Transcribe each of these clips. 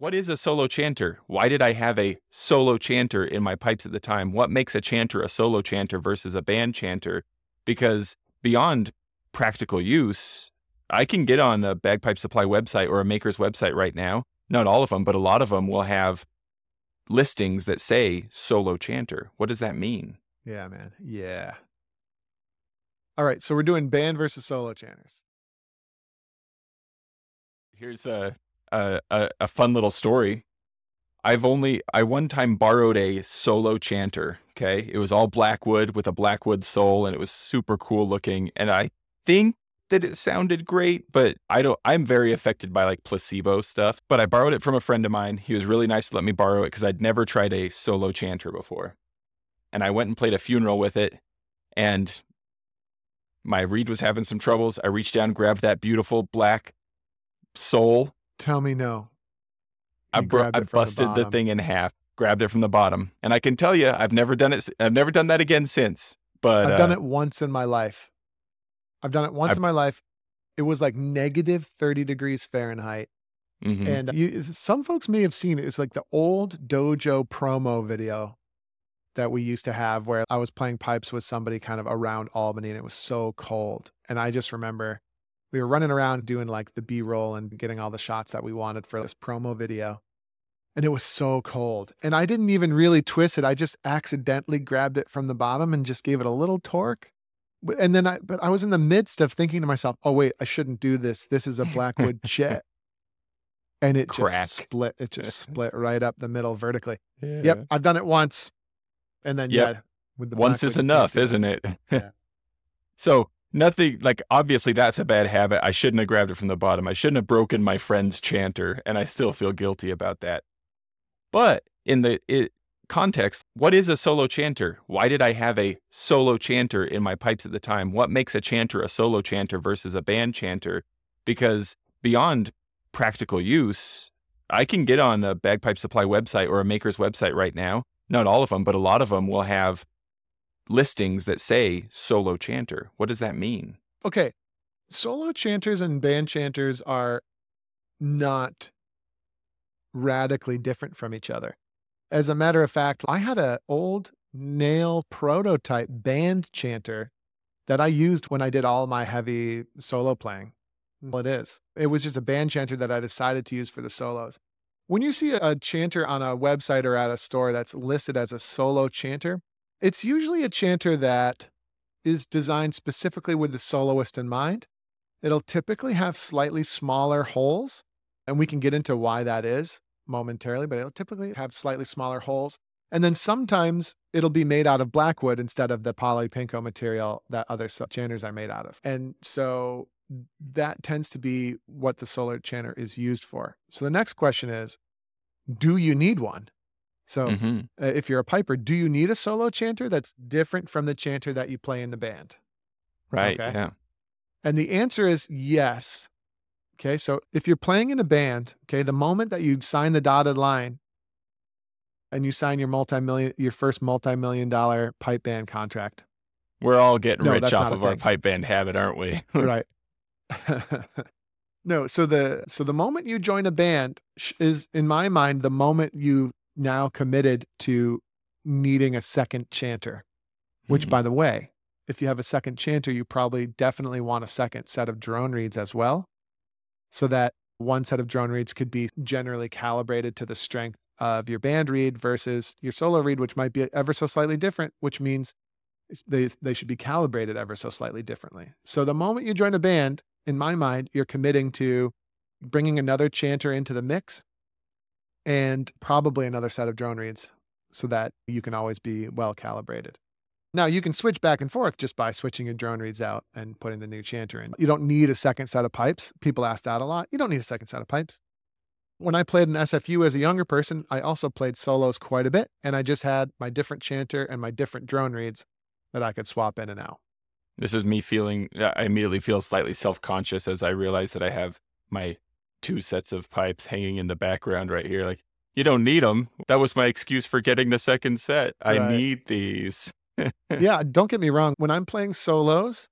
What is a solo chanter? Why did I have a solo chanter in my pipes at the time? What makes a chanter a solo chanter versus a band chanter? Because beyond practical use, I can get on a bagpipe supply website or a maker's website right now. Not all of them, but a lot of them will have listings that say solo chanter. What does that mean? Yeah, man. Yeah. All right. So we're doing band versus solo chanters. Here's a a, a, a fun little story. I've only I one time borrowed a solo chanter. Okay, it was all blackwood with a blackwood sole, and it was super cool looking. And I think that it sounded great, but I don't. I'm very affected by like placebo stuff. But I borrowed it from a friend of mine. He was really nice to let me borrow it because I'd never tried a solo chanter before. And I went and played a funeral with it, and my reed was having some troubles. I reached down, grabbed that beautiful black sole. Tell me no. I, bro- I busted the, the, thing in half, grabbed it from the bottom, and I can tell you, I've never done it. I've never done that again since. But I've uh, done it once in my life. I've done it once I've, in my life. It was like negative thirty degrees Fahrenheit, mm-hmm. and you, some folks may have seen it. It's like the old dojo promo video that we used to have, where I was playing pipes with somebody kind of around Albany, and it was so cold, and I just remember we were running around doing like the B roll and getting all the shots that we wanted for this promo video. And it was so cold. And I didn't even really twist it. I just accidentally grabbed it from the bottom and just gave it a little torque. And then I, but I was in the midst of thinking to myself, oh, wait, I shouldn't do this. This is a Blackwood jet. And it Crack. just split. It just split right up the middle vertically. Yeah. Yep. I've done it once. And then, yep. yeah. The once is enough, isn't it? Yeah. so nothing like obviously that's a bad habit. I shouldn't have grabbed it from the bottom. I shouldn't have broken my friend's chanter, and I still feel guilty about that. But in the it, context, what is a solo chanter? Why did I have a solo chanter in my pipes at the time? What makes a chanter a solo chanter versus a band chanter? Because beyond practical use, I can get on a bagpipe supply website or a maker's website right now. Not all of them, but a lot of them will have listings that say solo chanter. What does that mean? Okay. Solo chanters and band chanters are not radically different from each other. As a matter of fact, I had an old Naill prototype band chanter that I used when I did all my heavy solo playing. Well, it is. It was just a band chanter that I decided to use for the solos. When you see a chanter on a website or at a store that's listed as a solo chanter, it's usually a chanter that is designed specifically with the soloist in mind. It'll typically have slightly smaller holes, and we can get into why that is momentarily, but it'll typically have slightly smaller holes. And then sometimes it'll be made out of blackwood instead of the polypenco material that other chanters are made out of. And so that tends to be what the solo chanter is used for. So the next question is do you need one? So, mm-hmm. uh, if you're a piper, do you need a solo chanter that's different from the chanter that you play in the band? Right. Okay? Yeah. And the answer is yes. Okay. So, if you're playing in a band, okay, the moment that you sign the dotted line and you sign your multi-million, your first multi-million dollar pipe band contract, we're all getting no, rich off of our pipe band habit, aren't we? right. no. So the so the moment you join a band is, in my mind, the moment you now committed to needing a second chanter, which, mm-hmm. by the way, if you have a second chanter, you probably definitely want a second set of drone reeds as well, so that one set of drone reeds could be generally calibrated to the strength of your band reed versus your solo reed, which might be ever so slightly different, which means they, they should be calibrated ever so slightly differently. So the moment you join a band, in my mind, you're committing to bringing another chanter into the mix and probably another set of drone reeds so that you can always be well calibrated. Now you can switch back and forth just by switching your drone reeds out and putting the new chanter in. You don't need a second set of pipes. People ask that a lot. You don't need a second set of pipes. When I played in SFU as a younger person, I also played solos quite a bit, and I just had my different chanter and my different drone reeds that I could swap in and out. This is me feeling, I immediately feel slightly self conscious as I realize that I have my two sets of pipes hanging in the background right here. Like, you don't need them. That was my excuse for getting the second set. Right. I need these. yeah, don't get me wrong. When I'm playing solos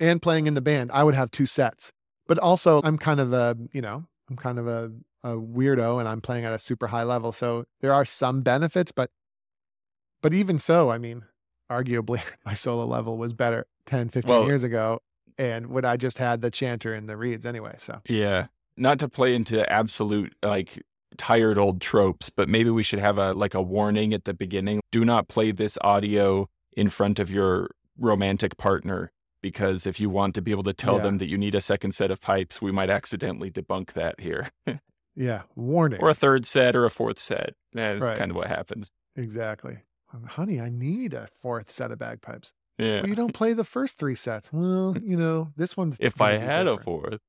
and playing in the band, I would have two sets. But also, I'm kind of a, you know, I'm kind of a a weirdo and I'm playing at a super high level. So there are some benefits, but but even so, I mean, arguably my solo level was better 10, 15 Well- years ago. And when I just had the chanter and the reeds anyway. So Yeah. Not to play into absolute like tired old tropes, but maybe we should have a like a warning at the beginning. Do not play this audio in front of your romantic partner because if you want to be able to tell Yeah. them that you need a second set of pipes, we might accidentally debunk that here. yeah, warning. or a third set or a fourth set. That's Right. kind of what happens. exactly. Honey, I need a fourth set of bagpipes. Yeah. Well, you don't play the first three sets. Well, you know, this one's If I had a fourth.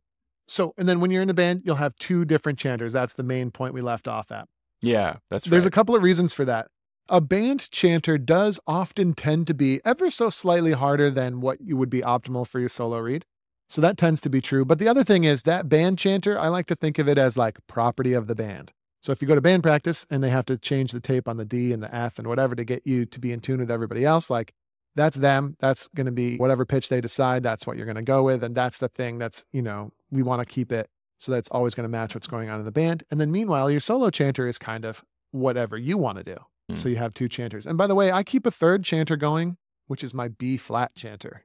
So, and then when you're in the band, you'll have two different chanters. That's the main point we left off at. Yeah, that's right. There's a couple of reasons for that. A band chanter does often tend to be ever so slightly harder than what you would be optimal for your solo reed. So that tends to be true. But the other thing is that band chanter, I like to think of it as like property of the band. So if you go to band practice and they have to change the tape on the D and the F and whatever to get you to be in tune with everybody else, like that's them. That's going to be whatever pitch they decide. That's what you're going to go with. And that's the thing that's, you know, we want to keep it so that's always going to match what's going on in the band. And then meanwhile, your solo chanter is kind of whatever you want to do. Hmm. So you have two chanters. And by the way, I keep a third chanter going, which is my B flat chanter.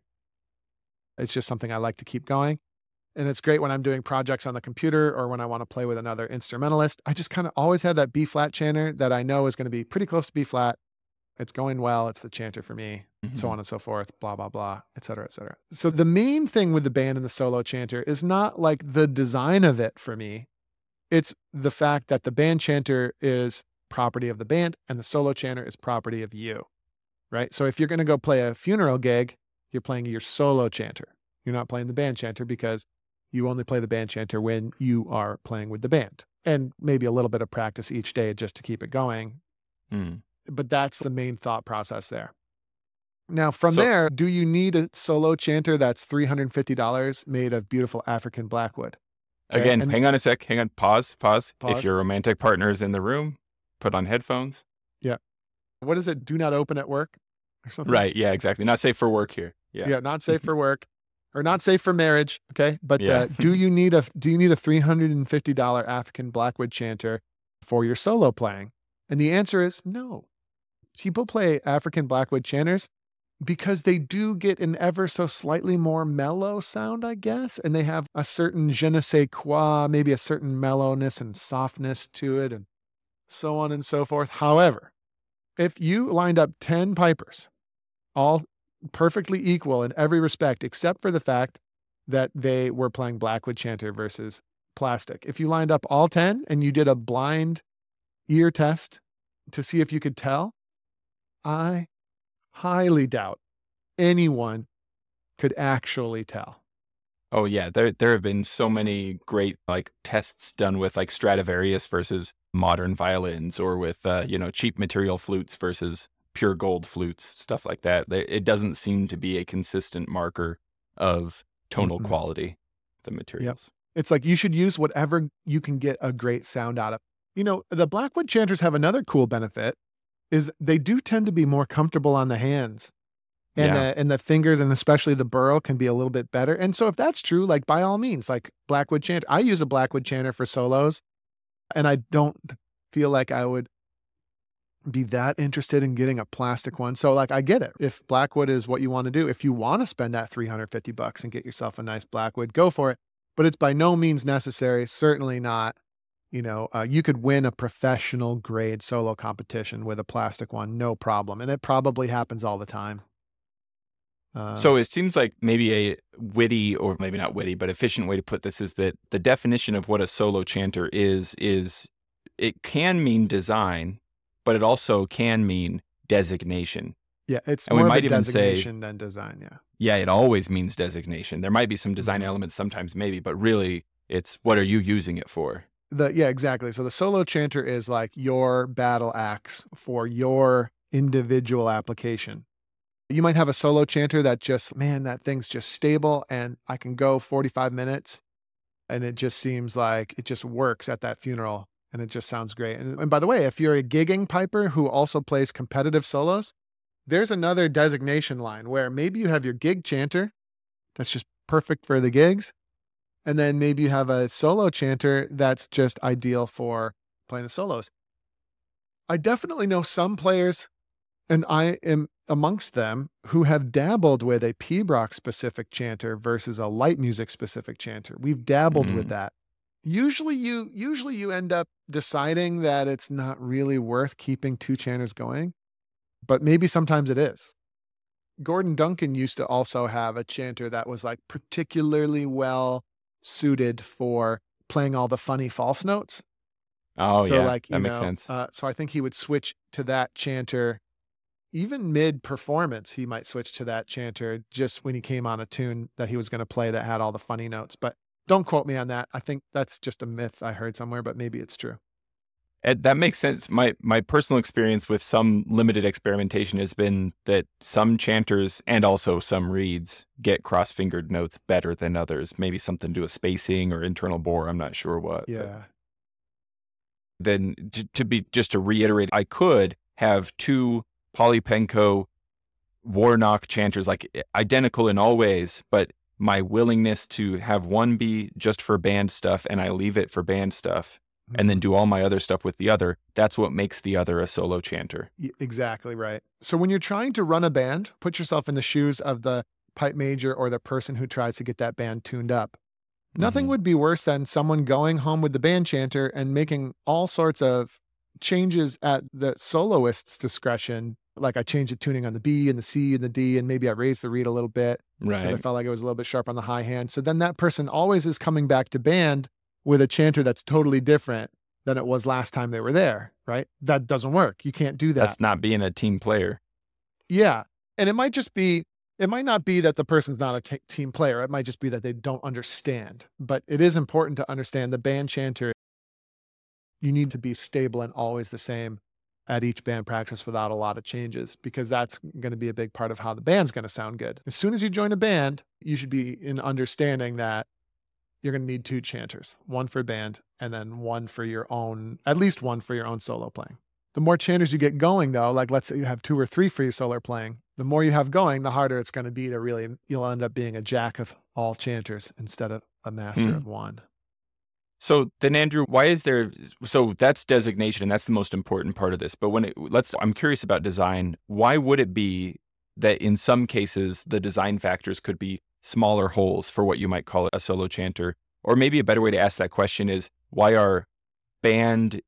It's just something I like to keep going. And it's great when I'm doing projects on the computer or when I want to play with another instrumentalist. I just kind of always have that B flat chanter that I know is going to be pretty close to B flat. It's going well. It's the chanter for me so Mhm. on and so forth, blah, blah, blah, et cetera, et cetera. So the main thing with the band and the solo chanter is not like the design of it for me. It's the fact that the band chanter is property of the band and the solo chanter is property of you, right? So if you're going to go play a funeral gig, you're playing your solo chanter. You're not playing the band chanter because you only play the band chanter when you are playing with the band and maybe a little bit of practice each day just to keep it going Mm. But that's the main thought process there. Now, from So- there, do you need a solo chanter that's $350 made of beautiful African blackwood? Okay, Again, and- hang on a sec. Hang on. Pause. Pause. Pause. If your romantic partner is in the room, put on headphones. Yeah. What is it? Do not open at work or something? Right. Yeah, exactly. Not safe for work here. Yeah. Yeah, not safe for work or not safe for marriage. Okay. But Yeah. uh, do you need a do you need a $350 African blackwood chanter for your solo playing? And the answer is no. People play African blackwood chanters because they do get an ever so slightly more mellow sound, I guess. And they have a certain je ne sais quoi, maybe a certain mellowness and softness to it, and so on and so forth. However, if you lined up 10 pipers, all perfectly equal in every respect, except for the fact that they were playing Blackwood Chanter versus Plastic. If you lined up all 10 and you did a blind ear test to see if you could tell, I highly doubt anyone could actually tell. Oh yeah, there there have been so many great like tests done with like Stradivarius versus modern violins, or with uh, you know cheap material flutes versus pure gold flutes, stuff like that. It doesn't seem to be a consistent marker of tonal Mm-mm. quality. The materials. It's like you should use whatever you can get a great sound out of. You know, the Blackwood chanters have another cool benefit is they do tend to be more comfortable on the hands. And Yeah. the and the fingers and especially the birl can be a little bit better. And so if that's true, like by all means, like Blackwood chanter. I use a Blackwood chanter for solos and I don't feel like I would be that interested in getting a plastic one. So like I get it. If Blackwood is what you want to do, if you want to spend that 350 bucks and get yourself a nice Blackwood, go for it. But it's by no means necessary, certainly not. You know, uh, you could win a professional grade solo competition with a plastic one, no problem. And it probably happens all the time. Uh, So it seems like maybe a witty, or maybe not witty, but efficient way to put this is that the definition of what a solo chanter is is it can mean design, but it also can mean designation. yeah, it's and we more of might a even say- designation than design. Yeah. Yeah, it always means designation. There might be some design Mhm. elements sometimes, maybe, but really, it's what are you using it for? The yeah, exactly. So the solo chanter is like your battle axe for your individual application. You might have a solo chanter that just, man, that thing's just stable and I can go 45 minutes and it just seems like it just works at that funeral and it just sounds great. And, and by the way, if you're a gigging piper who also plays competitive solos, there's another designation line where maybe you have your gig chanter that's just perfect for the gigs. And then maybe you have a solo chanter that's just ideal for playing the solos. I definitely know some players, and I am amongst them, who have dabbled with a pibroch specific chanter versus a light music specific chanter. We've dabbled mm-hmm. with that. Usually you usually you end up deciding that it's not really worth keeping two chanters going, but maybe sometimes it is. Gordon Duncan used to also have a chanter that was like particularly well suited for playing all the funny false notes. Oh, so yeah. Like, that know, makes sense. Uh, so I think he would switch to that chanter. Even mid performance, he might switch to that chanter just when he came on a tune that he was going to play that had all the funny notes. But don't quote me on that. I think that's just a myth I heard somewhere, but maybe it's true. That makes sense. My my personal experience with some limited experimentation has been that some chanters and also some reeds get cross fingered notes better than others. Maybe something to do with spacing or internal bore. I'm not sure what. Yeah. Then to, to be just to reiterate, I could have two Polypenco Warnock chanters like identical in all ways, but my willingness to have one be just for band stuff and I leave it for band stuff and then do all my other stuff with the other, that's what makes the other a solo chanter. Exactly right. So when you're trying to run a band, put yourself in the shoes of the pipe major or the person who tries to get that band tuned up. Nothing mm-hmm. would be worse than someone going home with the band chanter and making all sorts of changes at the soloist's discretion. Like I changed the tuning on the B and the C and the D, and maybe I raised the reed a little bit. Right. I felt like it was a little bit sharp on the high hand. So then that person always is coming back to band with a chanter that's totally different than it was last time they were there, right? That doesn't work. You can't do that. That's not being a team player. Yeah. And it might just be, it might not be that the person's not a t- team player. It might just be that they don't understand. But it is important to understand the band chanter. You need to be stable and always the same at each band practice without a lot of changes because that's going to be a big part of how the band's going to sound good. As soon as you join a band, you should be in understanding that you're going to need two chanters, one for band and then one for your own, at least one for your own solo playing. The more chanters you get going, though, like let's say you have two or three for your solo playing, the more you have going, the harder it's going to be to really, you'll end up being a jack of all chanters instead of a master mm. of one. So then, Andrew, why is there? So that's designation, and that's the most important part of this. But when it, let's, I'm curious about design. Why would it be that in some cases the design factors could be smaller holes for what you might call a solo chanter. Or maybe a better way to ask that question is why are band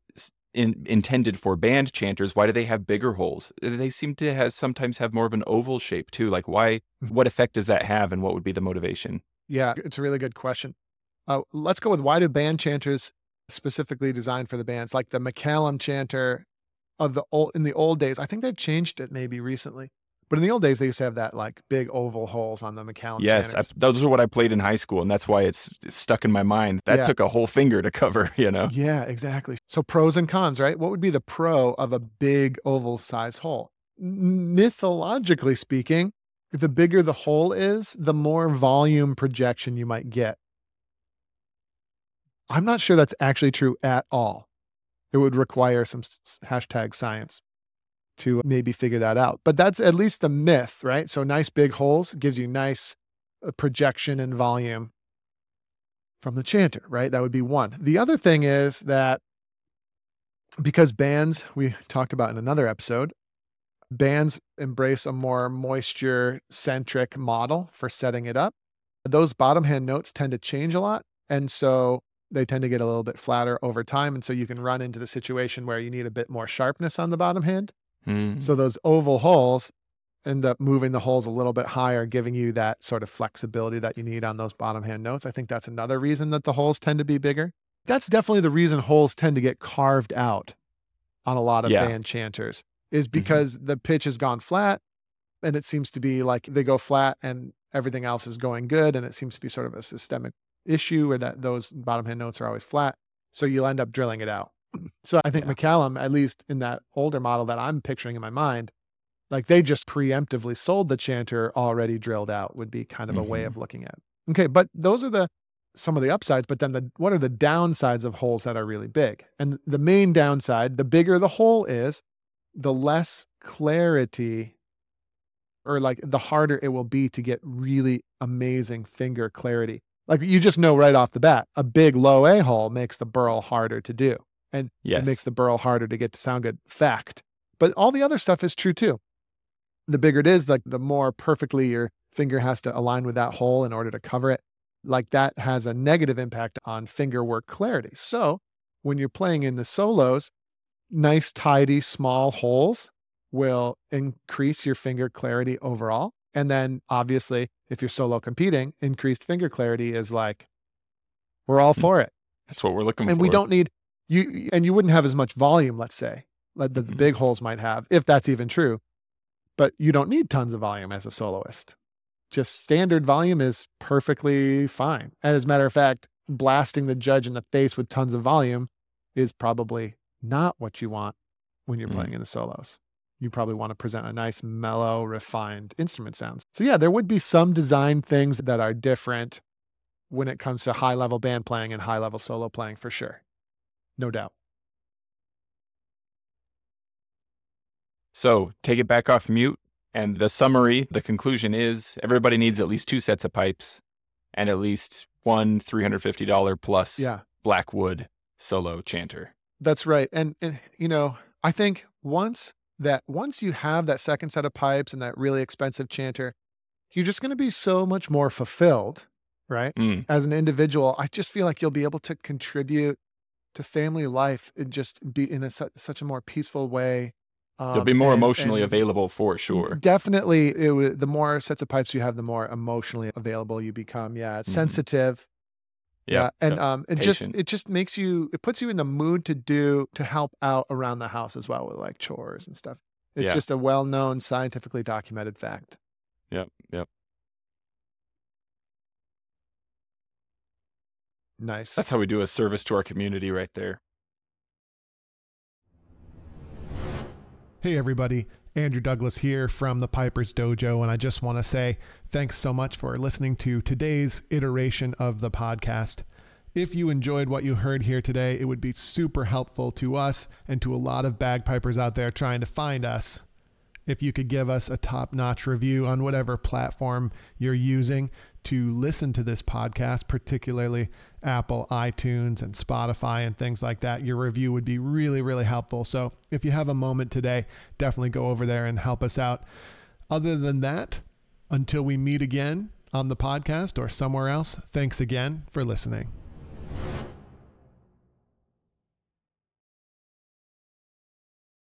in, intended for band chanters, why do they have bigger holes? They seem to have sometimes have more of an oval shape too. Like why mm-hmm. what effect does that have and what would be the motivation? Yeah, it's a really good question. Uh, let's go with why do band chanters specifically designed for the bands, like the McCallum chanter of the old in the old days. I think they've changed it maybe recently. But in the old days, they used to have that like big oval holes on the McCallum. Yes, I, those are what I played in high school, and that's why it's, it's stuck in my mind. That yeah. took a whole finger to cover, you know. Yeah, exactly. So pros and cons, right? What would be the pro of a big oval size hole? Mythologically speaking, the bigger the hole is, the more volume projection you might get. I'm not sure that's actually true at all. It would require some hashtag science to maybe figure that out. But that's at least the myth, right? So nice big holes gives you nice uh, projection and volume from the chanter, right? That would be one. The other thing is that because bands, we talked about in another episode, bands embrace a more moisture centric model for setting it up. Those bottom hand notes tend to change a lot. And so they tend to get a little bit flatter over time. And so you can run into the situation where you need a bit more sharpness on the bottom hand. Mm. So those oval holes end up moving the holes a little bit higher, giving you that sort of flexibility that you need on those bottom hand notes. I think that's another reason that the holes tend to be bigger. That's definitely the reason holes tend to get carved out on a lot of yeah. band chanters is mm-hmm. because mm-hmm. the pitch has gone flat and it seems to be like they go flat and everything else is going good and it seems to be sort of a systemic issue where that those bottom hand notes are always flat so you'll end up drilling it out so I think yeah. McCallum, at least in that older model that I'm picturing in my mind, like they just preemptively sold the chanter already drilled out would be kind of mm-hmm. a way mm-hmm. of looking at. It. Okay, but those are the some of the upsides, but then the what are the downsides of holes that are really big? And the main downside, the bigger the hole is, the less clarity or like the harder it will be to get really amazing finger clarity. Like you just know right off the bat, a big low A hole makes the birl harder to do. And yes. it makes the birl harder to get to sound good. Fact. But all the other stuff is true too. The bigger it is, like the more perfectly your finger has to align with that hole in order to cover it. Like that has a negative impact on finger work clarity. So when you're playing in the solos, nice, tidy, small holes will increase your finger clarity overall. And then obviously, if you're solo competing, increased finger clarity is like, we're all hmm. for it. That's what we're looking and for. And we don't need you, and you wouldn't have as much volume, let's say, like the, mm-hmm. the big holes might have, if that's even true. But you don't need tons of volume as a soloist. Just standard volume is perfectly fine. And as a matter of fact, blasting the judge in the face with tons of volume is probably not what you want when you're mm. playing in the solos you probably want to present a nice, mellow, refined instrument sounds. So, yeah, there would be some design things that are different when it comes to high level band playing and high level solo playing for sure. No doubt. So, take it back off mute. And the summary, the conclusion is everybody needs at least two sets of pipes and at least one $350 plus yeah. Blackwood solo chanter. That's right. And, and, you know, I think once that once you have that second set of pipes and that really expensive chanter, you're just going to be so much more fulfilled, right? Mm. As an individual, I just feel like you'll be able to contribute to family life and just be in a, such a more peaceful way. Um, You'll be more and, emotionally and available for sure. Definitely, it, the more sets of pipes you have, the more emotionally available you become. Yeah, mm-hmm. sensitive. Yeah, and um, it just it just makes you it puts you in the mood to do to help out around the house as well with like chores and stuff. It's yeah. just a well known scientifically documented fact. Yep, yep. Nice. That's how we do a service to our community right there. Hey everybody, Andrew Douglas here from the Piper's Dojo, and I just want to say thanks so much for listening to today's iteration of the podcast. If you enjoyed what you heard here today, it would be super helpful to us and to a lot of bagpipers out there trying to find us if you could give us a top notch review on whatever platform you're using to listen to this podcast, particularly Apple, iTunes, and Spotify, and things like that. Your review would be really, really helpful. So if you have a moment today, definitely go over there and help us out. Other than that, until we meet again on the podcast or somewhere else, thanks again for listening.